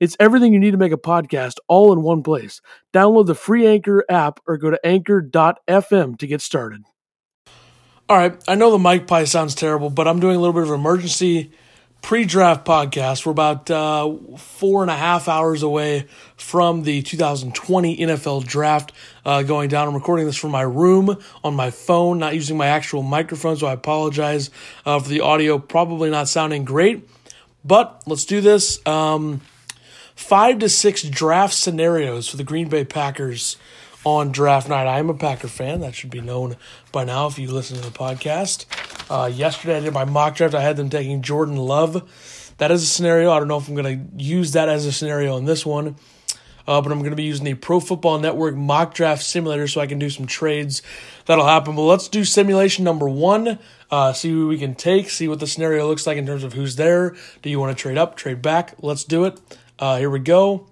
It's everything you need to make a podcast all in one place. Download the free Anchor app or go to anchor.fm to get started. All right, I know the mic pie sounds terrible, but I'm doing a little bit of emergency pre-draft podcast. We're about uh, four and a half hours away from the 2020 NFL Draft uh, going down. I'm recording this from my room on my phone, not using my actual microphone, so I apologize uh, for the audio probably not sounding great. But let's do this. Um, five to six draft scenarios for the Green Bay Packers on draft night. I am a Packer fan. That should be known by now if you listen to the podcast. Uh, yesterday, I did my mock draft. I had them taking Jordan Love. That is a scenario. I don't know if I'm going to use that as a scenario in this one. Uh, but I'm going to be using the Pro Football Network mock draft simulator so I can do some trades. That'll happen. But let's do simulation number one. Uh, see who we can take. See what the scenario looks like in terms of who's there. Do you want to trade up, trade back? Let's do it. Uh, here we go.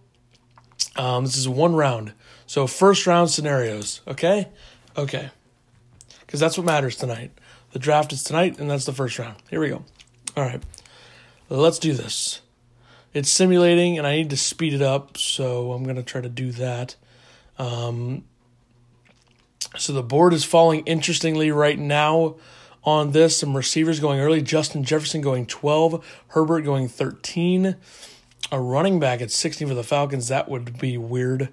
Um, this is one round. So, first round scenarios, okay? Okay. Because that's what matters tonight. The draft is tonight, and that's the first round. Here we go. All right. Let's do this. It's simulating, and I need to speed it up, so I'm going to try to do that. Um, so, the board is falling interestingly right now on this. Some receivers going early. Justin Jefferson going 12, Herbert going 13 a running back at 16 for the Falcons, that would be weird.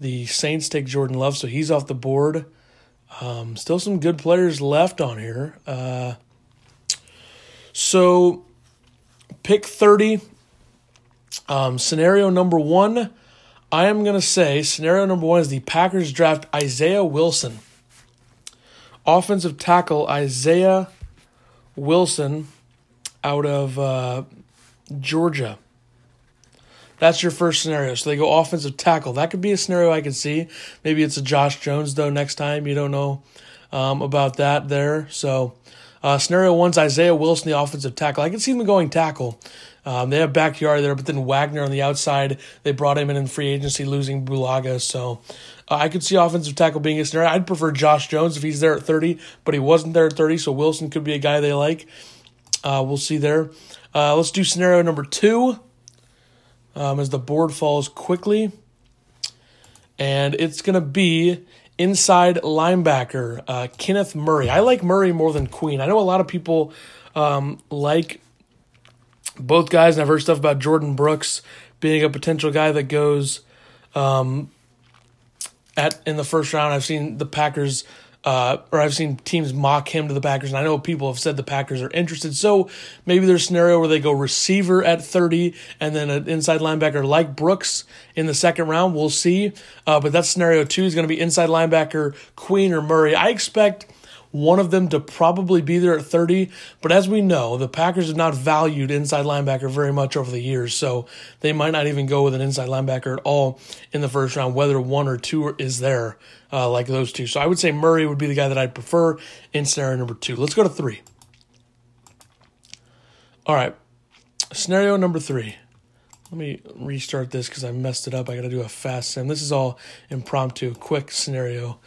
The Saints take Jordan Love, so he's off the board. Um, still some good players left on here. Uh, so, pick 30. Um, scenario number one, I am going to say scenario number one is the Packers draft Isaiah Wilson. Offensive tackle Isaiah Wilson out of uh, Georgia. That's your first scenario. So they go offensive tackle. That could be a scenario I could see. Maybe it's a Josh Jones, though, next time. You don't know um, about that there. So uh, scenario one's Isaiah Wilson, the offensive tackle. I can see them going tackle. Um, they have Bakhtiari there, but then Wagner on the outside. They brought him in in free agency, losing Bulaga. So uh, I could see offensive tackle being a scenario. I'd prefer Josh Jones if he's there at 30, but he wasn't there at 30, so Wilson could be a guy they like. Uh, we'll see there. Uh, let's do scenario number two um, as the board falls quickly. And it's going to be inside linebacker uh, Kenneth Murray. I like Murray more than Queen. I know a lot of people um, like both guys, and I've heard stuff about Jordyn Brooks being a potential guy that goes um, at in the first round. I've seen the Packers uh, or I've seen teams mock him to the Packers, and I know people have said the Packers are interested. So maybe there's a scenario where they go receiver at 30 and then an inside linebacker like Brooks in the second round. We'll see. Uh, but that scenario two is going to be inside linebacker Queen or Murray. I expect one of them to probably be there at 30. But as we know, the Packers have not valued inside linebacker very much over the years, so they might not even go with an inside linebacker at all in the first round, whether one or two is there uh, like those two. So I would say Murray would be the guy that I'd prefer in scenario number two. Let's go to three. All right, scenario number three. Let me restart this because I messed it up. I got to do a fast sim. This is all impromptu, quick scenario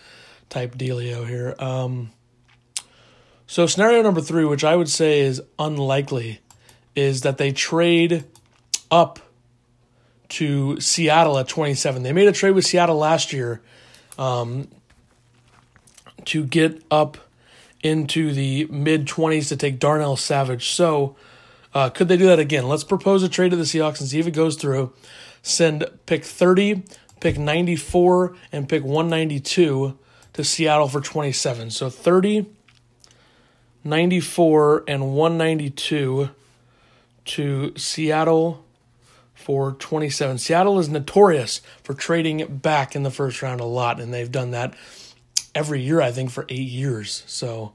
type dealio here. Um, so, scenario number three, which I would say is unlikely, is that they trade up to Seattle at 27. They made a trade with Seattle last year um, to get up into the mid 20s to take Darnell Savage. So, uh, could they do that again? Let's propose a trade to the Seahawks and see if it goes through. Send pick 30, pick 94, and pick 192 to Seattle for 27. So 30, 94 and 192 to Seattle for 27. Seattle is notorious for trading back in the first round a lot, and they've done that every year, I think, for eight years. So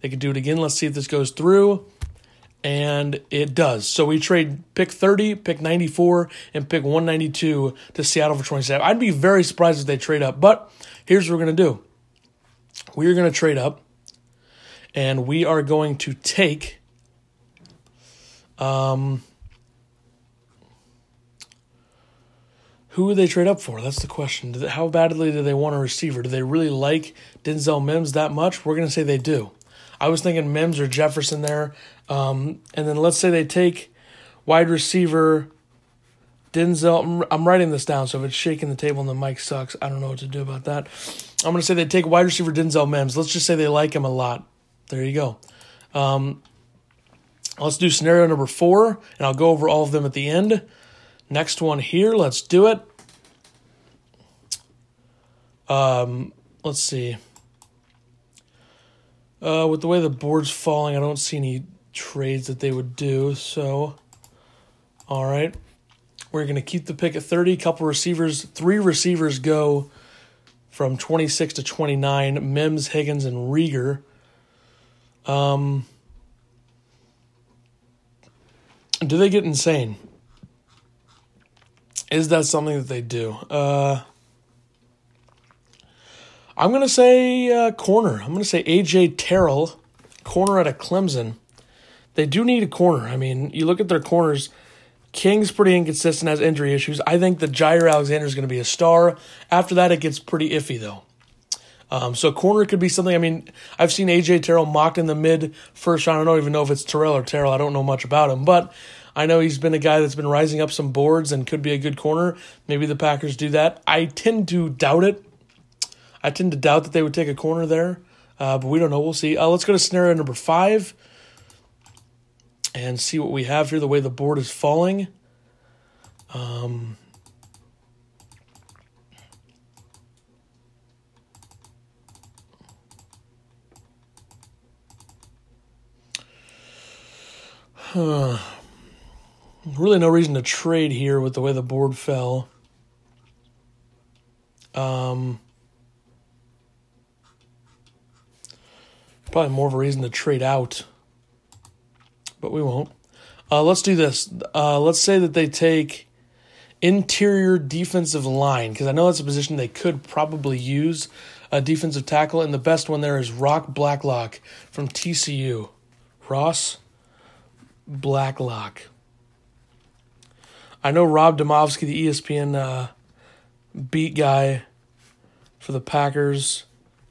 they could do it again. Let's see if this goes through. And it does. So we trade pick 30, pick 94, and pick 192 to Seattle for 27. I'd be very surprised if they trade up, but here's what we're going to do we are going to trade up and we are going to take um who would they trade up for? That's the question. How badly do they want a receiver? Do they really like Denzel Mims that much? We're going to say they do. I was thinking Mims or Jefferson there. Um, and then let's say they take wide receiver Denzel. I'm writing this down, so if it's shaking the table and the mic sucks, I don't know what to do about that. I'm going to say they take wide receiver Denzel Mims. Let's just say they like him a lot. There you go. Um, let's do scenario number four, and I'll go over all of them at the end. Next one here, let's do it. Um, let's see. Uh, with the way the board's falling, I don't see any trades that they would do. So, all right, we're going to keep the pick at 30. Couple receivers, three receivers go from 26 to 29 Mims, Higgins, and Reagor. Um, do they get insane? Is that something that they do? Uh, I'm going to say uh, corner. I'm going to say AJ Terrell, corner out of Clemson. They do need a corner. I mean, you look at their corners. King's pretty inconsistent, has injury issues. I think the Jaire Alexander is going to be a star. After that, it gets pretty iffy, though. Um, so corner could be something. I mean, I've seen AJ Terrell mocked in the mid first round. I don't even know if it's Terrell or Terrell. I don't know much about him, but I know he's been a guy that's been rising up some boards and could be a good corner. Maybe the Packers do that. I tend to doubt it. I tend to doubt that they would take a corner there, uh, but we don't know. We'll see. Uh, let's go to scenario number five and see what we have here. The way the board is falling. Um, huh really no reason to trade here with the way the board fell. Um, probably more of a reason to trade out, but we won't. Uh, let's do this. Uh, let's say that they take interior defensive line because I know that's a position they could probably use a defensive tackle, and the best one there is Rock Blacklock from TCU. Ross Blacklock. I know Rob Demovsky, the ESPN uh, beat guy for the Packers,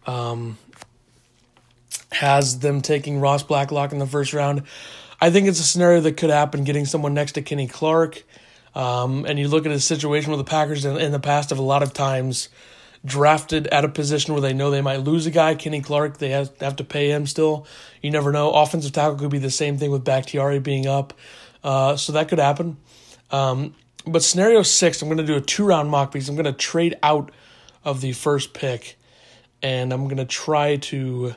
um, has them taking Ross Blacklock in the first round. I think it's a scenario that could happen, getting someone next to Kenny Clark. Um, and you look at a situation where the Packers in, in the past have a lot of times drafted at a position where they know they might lose a guy. Kenny Clark, they have, to pay him still. You never know. Offensive tackle could be the same thing with Bakhtiari being up. Uh, so that could happen. Um, but scenario six, I'm going to do a two round mock because I'm going to trade out of the first pick and I'm going to try to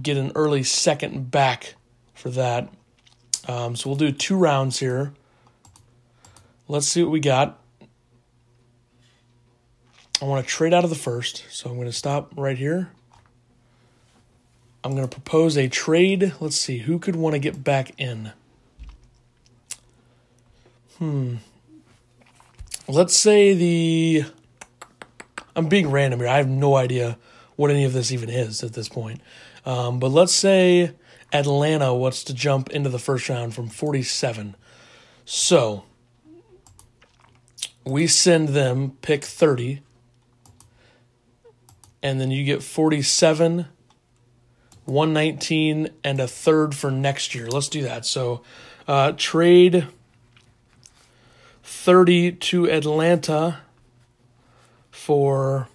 get an early second back for that. Um, so we'll do two rounds here. Let's see what we got. I want to trade out of the first, so I'm going to stop right here. I'm going to propose a trade. Let's see, who could want to get back in? Hmm. Let's say the. I'm being random here. I have no idea what any of this even is at this point. Um, but let's say Atlanta wants to jump into the first round from 47. So we send them pick 30, and then you get 47, 119, and a third for next year. Let's do that. So uh, trade 30 to Atlanta for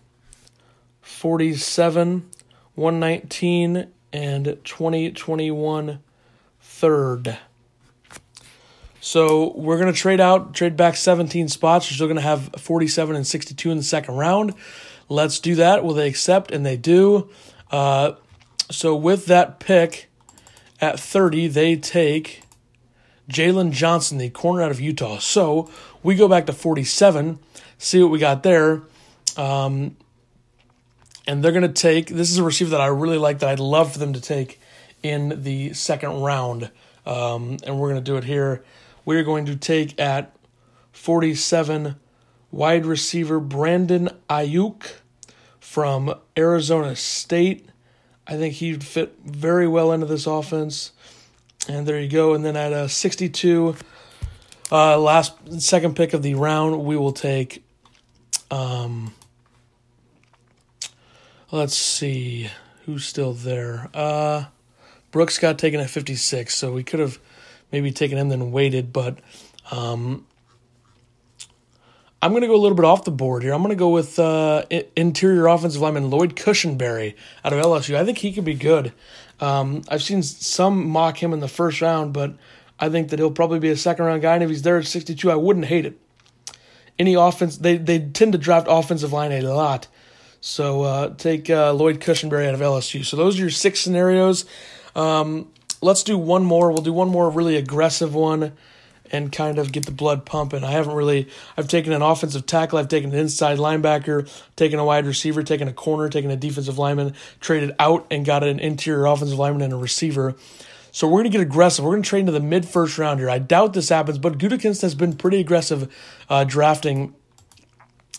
47, 119, and 2021 third. So we're going to trade out, trade back 17 spots. We're still going to have 47 and 62 in the second round. Let's do that. Will they accept? And they do. Uh, so with that pick at 30, they take Jaylon Johnson, the corner out of Utah. So we go back to 47, see what we got there. Um, and they're going to take this is a receiver that I really like that I'd love for them to take in the second round. Um, and we're going to do it here. We're going to take at 47 wide receiver Brandon Aiyuk from Arizona State. I think he'd fit very well into this offense. And there you go. And then at a 62, uh, last second pick of the round, we will take. Um, let's see who's still there. Uh, Brooks got taken at 56, so we could have maybe taken him then waited, but um, I'm going to go a little bit off the board here. I'm going to go with uh, interior offensive lineman Lloyd Cushenberry out of LSU. I think he could be good. Um, I've seen some mock him in the first round, but I think that he'll probably be a second round guy. And if he's there at 62, I wouldn't hate it. Any offense, they, they tend to draft offensive line a lot. So uh, take uh, Lloyd Cushenberry out of LSU. So those are your six scenarios. Um, let's do one more. We'll do one more really aggressive one and kind of get the blood pumping. I haven't really. I've taken an offensive tackle, I've taken an inside linebacker, taken a wide receiver, taken a corner, taken a defensive lineman, traded out and got an interior offensive lineman and a receiver. So we're going to get aggressive. We're going to trade into the mid first round here. I doubt this happens, but Gutekunst has been pretty aggressive uh, drafting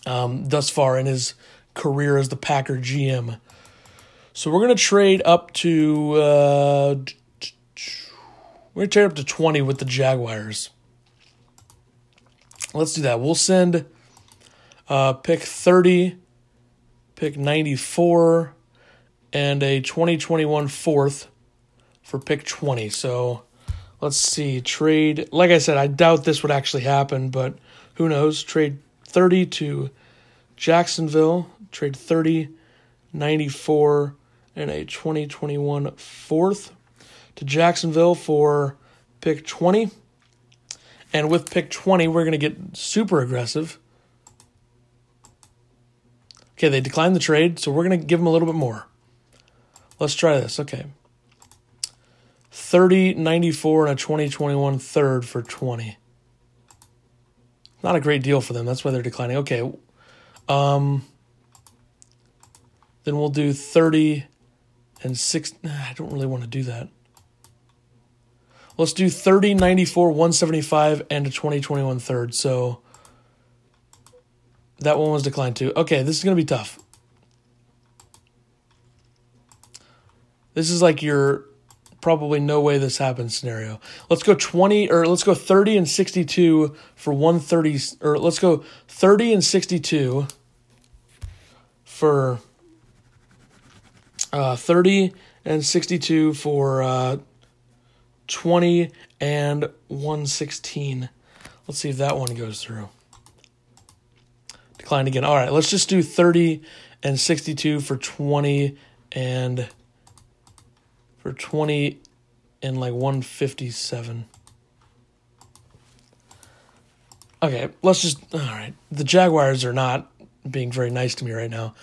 um, thus far in his career as the Packer GM. So we're going to trade up to. Uh, we're going to trade up to 20 with the Jaguars. Let's do that. We'll send uh, pick 30, pick 94, and a 2021 fourth for pick 20. So let's see. Trade, like I said, I doubt this would actually happen, but who knows? Trade 30 to Jacksonville, trade 30, 94, and a 2021 fourth to Jacksonville for pick 20. And with pick 20, we're going to get super aggressive. Okay, they declined the trade, so we're going to give them a little bit more. Let's try this. Okay. 30, 94, and a 2021 third for 20. Not a great deal for them. That's why they're declining. Okay. Um, then we'll do 30 and 6. I don't really want to do that. Let's do 30, 94, 175, and a 2021 third. So that one was declined too. Okay, this is going to be tough. This is like your probably no way this happens scenario. Let's go 20 or let's go 30 and 62 for 130 or let's go 30 and 62 for uh, 30 and 62 for uh, 20 and 116. Let's see if that one goes through. Declined again. All right, let's just do 30 and 62 for 20 and for 20 and like 157. Okay, let's just. All right. The Jaguars are not being very nice to me right now.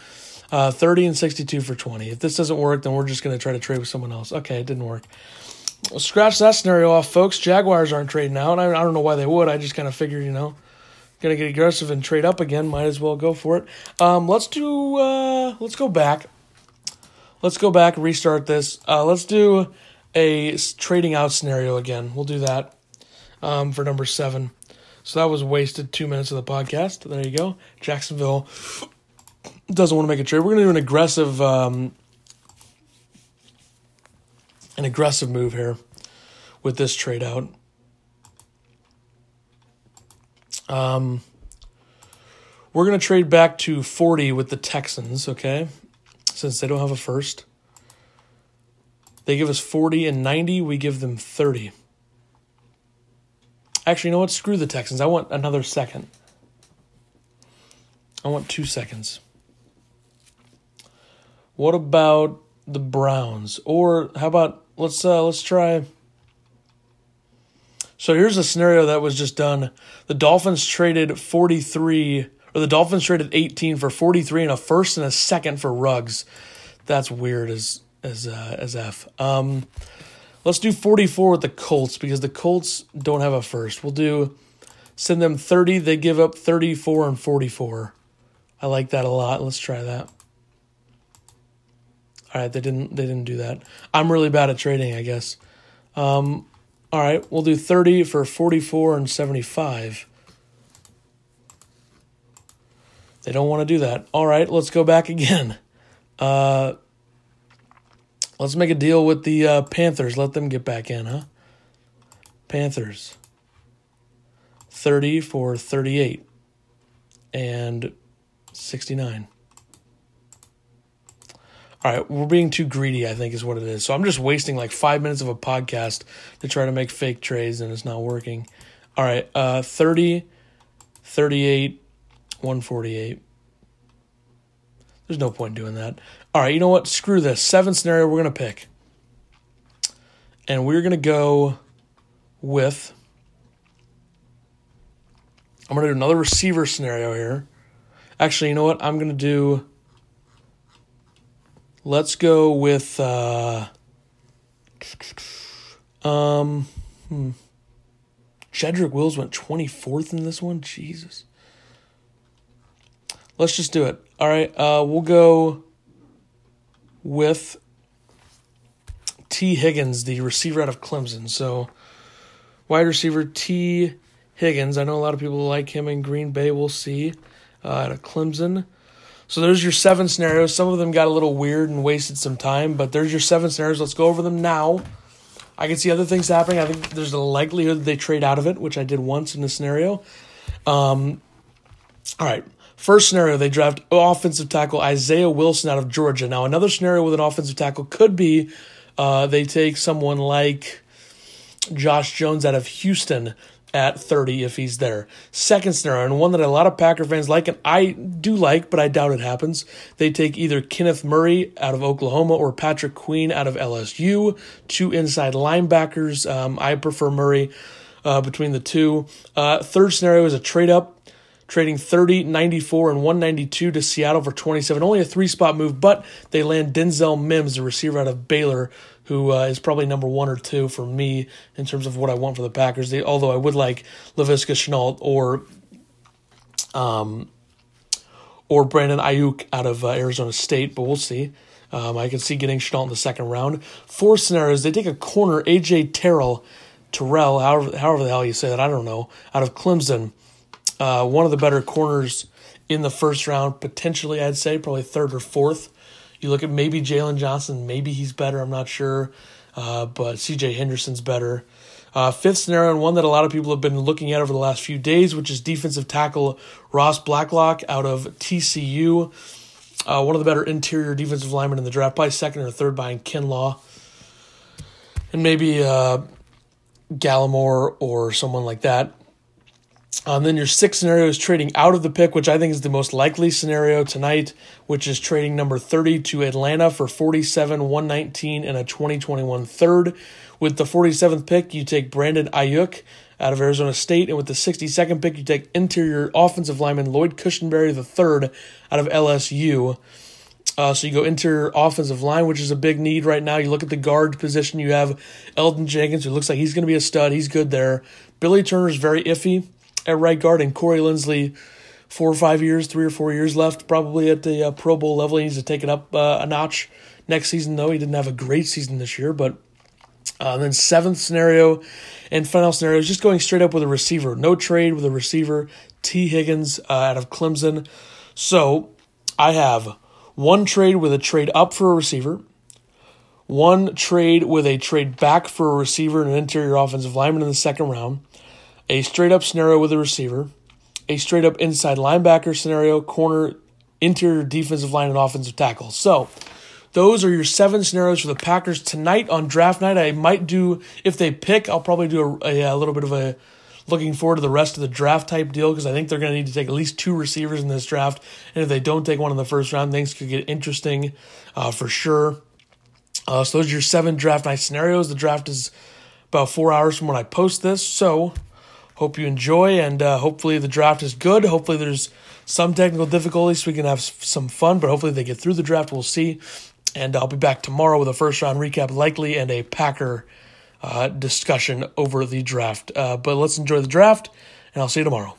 Uh, 30 and 62 for 20. If this doesn't work, then we're just going to try to trade with someone else. Okay, it didn't work. Scratch that scenario off, folks. Jaguars aren't trading out. I, I don't know why they would. I just kind of figured, you know, gonna get aggressive and trade up again. Might as well go for it. Um, let's do. Uh, let's go back. Let's go back. Restart this. Uh, let's do a trading out scenario again. We'll do that um, for number seven. So that was wasted two minutes of the podcast. There you go. Jacksonville doesn't want to make a trade. We're to do an aggressive um, an aggressive move here with this trade out. Um, we're going to trade back to 40 with the Texans, okay? Since they don't have a first. They give us 40 and 90, we give them 30. Actually, you know what? Screw the Texans. I want another second. I want two seconds. What about the Browns? Or how about let's uh let's try so here's a scenario that was just done. The Dolphins traded 43 or the Dolphins traded 18 for 43 and a first and a second for Rugs. That's weird as as uh, as F. Um let's do 44 with the Colts because the Colts don't have a first. We'll do send them 30, they give up 34 and 44. I like that a lot. Let's try that. All right, they didn't they didn't do that. I'm really bad at trading, I guess. Um, all right, we'll do 30 for 44 and 75. They don't want to do that. All right, let's go back again. Uh, let's make a deal with the uh, Panthers. Let them get back in, huh? Panthers. 30 for 38 and 69. All right, we're being too greedy, I think, is what it is. So I'm just wasting like five minutes of a podcast to try to make fake trades, and it's not working. All right, uh, 30, 38, 148. There's no point doing that. All right, you know what? Screw this. Seven scenario we're going to pick. And we're going to go with. I'm going to do another receiver scenario here. Actually, you know what? I'm going to do. Let's go with. Uh, um. Hmm. Wills went 24th in this one. Jesus. Let's just do it. All right. Uh, we'll go with Tee Higgins, the receiver out of Clemson. So, wide receiver Tee Higgins. I know a lot of people like him in Green Bay. We'll see. Uh, out of Clemson. So there's your seven scenarios. Some of them got a little weird and wasted some time, but there's your seven scenarios. Let's go over them now. I can see other things happening. I think there's a likelihood they trade out of it, which I did once in the scenario. Um, all right. First scenario, they draft offensive tackle Isaiah Wilson out of Georgia. Now, another scenario with an offensive tackle could be uh, they take someone like Josh Jones out of Houston at 30 if he's there. Second scenario, and one that a lot of Packer fans like, and I do like, but I doubt it happens. They take either Kenneth Murray out of Oklahoma or Patrick Queen out of LSU, two inside linebackers. Um, I prefer Murray uh, between the two. Uh, third scenario is a trade up. Trading 30, 94, and 192 to Seattle for 27. Only a three spot move, but they land Denzel Mims, the receiver out of Baylor, who uh, is probably number one or two for me in terms of what I want for the Packers. They, although I would like Laviska Shenault or um, or Brandon Aiyuk out of uh, Arizona State, but we'll see. Um, I can see getting Shenault in the second round. Four scenarios: they take a corner, AJ Terrell, Terrell, however, however the hell you say that, I don't know, out of Clemson. Uh, one of the better corners in the first round, potentially, I'd say, probably third or fourth. You look at maybe Jaylon Johnson, maybe he's better, I'm not sure. Uh, but CJ Henderson's better. Uh, fifth scenario, and one that a lot of people have been looking at over the last few days, which is defensive tackle Ross Blacklock out of TCU. Uh, one of the better interior defensive linemen in the draft, probably second or third behind Kinlaw. And maybe uh, Gallimore or someone like that. Um, then your sixth scenario is trading out of the pick, which I think is the most likely scenario tonight, which is trading number 30 to Atlanta for 47, 119, and a 2021 third. With the 47th pick, you take Brandon Aiyuk out of Arizona State, and with the 62nd pick, you take interior offensive lineman Lloyd Cushenberry III out of LSU. Uh, so you go interior offensive line, which is a big need right now. You look at the guard position, you have Elgton Jenkins, who looks like he's going to be a stud. He's good there. Billy Turner is very iffy at right guard, and Corey Linsley, four or five years, three or four years left, probably at the uh, Pro Bowl level. He needs to take it up uh, a notch next season, though. He didn't have a great season this year, but uh, then seventh scenario and final scenario is just going straight up with a receiver. No trade with a receiver. Tee Higgins uh, out of Clemson. So I have one trade with a trade up for a receiver, one trade with a trade back for a receiver and an interior offensive lineman in the second round, a straight up scenario with a receiver, a straight up inside linebacker scenario, corner, interior defensive line, and offensive tackle. So, those are your seven scenarios for the Packers tonight on draft night. I might do, if they pick, I'll probably do a, a, a little bit of a looking forward to the rest of the draft type deal because I think they're going to need to take at least two receivers in this draft. And if they don't take one in the first round, things could get interesting uh, for sure. Uh, so those are your seven draft night scenarios. The draft is about four hours from when I post this. So Hope you enjoy, and uh, hopefully the draft is good. Hopefully there's some technical difficulties so we can have some fun, but hopefully they get through the draft. We'll see. And I'll be back tomorrow with a first round recap, likely, and a Packer uh, discussion over the draft. Uh, but let's enjoy the draft, and I'll see you tomorrow.